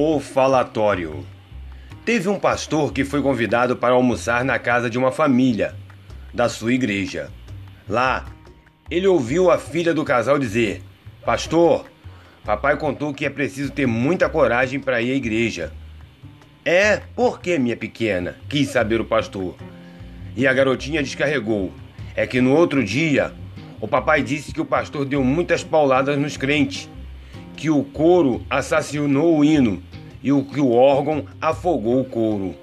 O falatório. Teve um pastor que foi convidado para almoçar na casa de uma família da sua igreja. Lá, ele ouviu a filha do casal dizer: Pastor, papai contou que é preciso ter muita coragem para ir à igreja. É, por que, minha pequena? quis saber o pastor. E a garotinha descarregou. É que no outro dia, o papai disse que o pastor deu muitas pauladas nos crentes que o coro assassinou o hino e o que o órgão afogou o couro.